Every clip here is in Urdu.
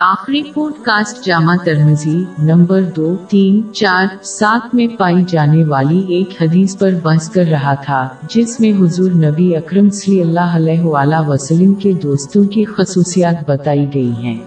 آخری پوڈ کاسٹ جامع ترمزی نمبر دو، تین، چار، سات میں پائی جانے والی ایک حدیث پر بحث کر رہا تھا، جس میں حضور نبی اکرم صلی اللہ علیہ وآلہ وسلم کے دوستوں کی خصوصیات بتائی گئی ہیں۔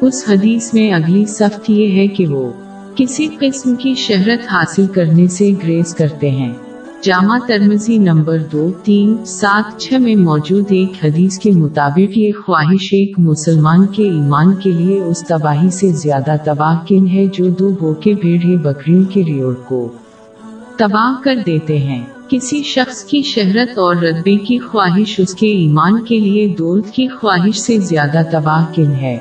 اس حدیث میں اگلی صفت یہ ہے کہ وہ کسی قسم کی شہرت حاصل کرنے سے گریز کرتے ہیں۔ جامع ترمزی نمبر دو، تین، سات، چھ میں موجود ایک حدیث کے مطابق یہ خواہش ایک مسلمان کے ایمان کے لیے اس تباہی سے زیادہ تباہ کن ہے جو دو بوکے بھیڑے بکریوں کے ریوڑ کو تباہ کر دیتے ہیں۔ کسی شخص کی شہرت اور رتبے کی خواہش اس کے ایمان کے لیے دولت کی خواہش سے زیادہ تباہ کن ہے۔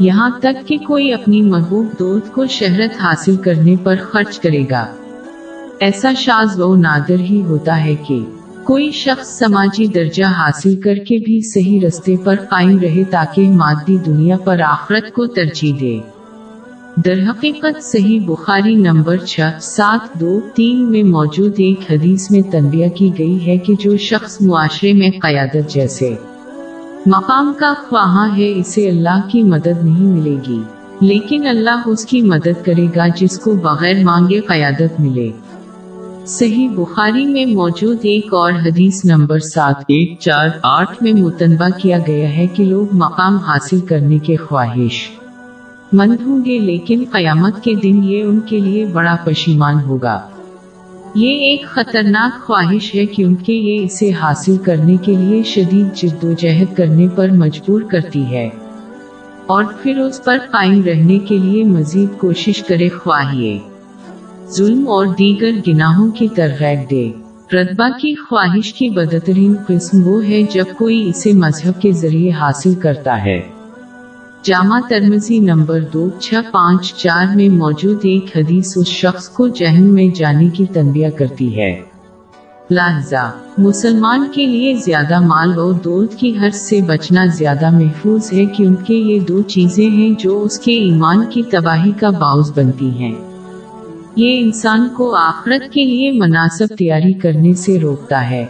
یہاں تک کہ کوئی اپنی محبوب دولت کو شہرت حاصل کرنے پر خرچ کرے گا۔ ایسا شاز و نادر ہی ہوتا ہے کہ کوئی شخص سماجی درجہ حاصل کر کے بھی صحیح رستے پر قائم رہے تاکہ مادی دنیا پر آخرت کو ترجیح دے۔ درحقیقت صحیح بخاری نمبر چھ، سات، دو، تین میں موجود ایک حدیث میں تنبیہ کی گئی ہے کہ جو شخص معاشرے میں قیادت جیسے مقام کا خواہاں ہے، اسے اللہ کی مدد نہیں ملے گی، لیکن اللہ اس کی مدد کرے گا جس کو بغیر مانگے قیادت ملے۔ صحیح بخاری میں موجود ایک اور حدیث نمبر سات ایک چار آٹھ میں متنبہ کیا گیا ہے کہ لوگ مقام حاصل کرنے کے خواہش مند ہوں گے، لیکن قیامت کے دن یہ ان کے لیے بڑا پشیمان ہوگا۔ یہ ایک خطرناک خواہش ہے کیونکہ یہ اسے حاصل کرنے کے لیے شدید جد و جہد کرنے پر مجبور کرتی ہے اور پھر اس پر قائم رہنے کے لیے مزید کوشش کرے خواہیے۔ ظلم اور دیگر گناہوں کی ترغیب دے۔ رتبہ کی خواہش کی بدترین قسم وہ ہے جب کوئی اسے مذہب کے ذریعے حاصل کرتا ہے۔ جامع ترمزی نمبر دو، چھ، پانچ، چار میں موجود ایک حدیث اس شخص کو جہن میں جانے کی تنبیہ کرتی ہے۔ لہذا، مسلمان کے لیے زیادہ مال اور دولت کی حرض سے بچنا زیادہ محفوظ ہے کیونکہ یہ دو چیزیں ہیں جو اس کے ایمان کی تباہی کا باعث بنتی ہیں۔ یہ انسان کو آخرت کے لیے مناسب تیاری کرنے سے روکتا ہے۔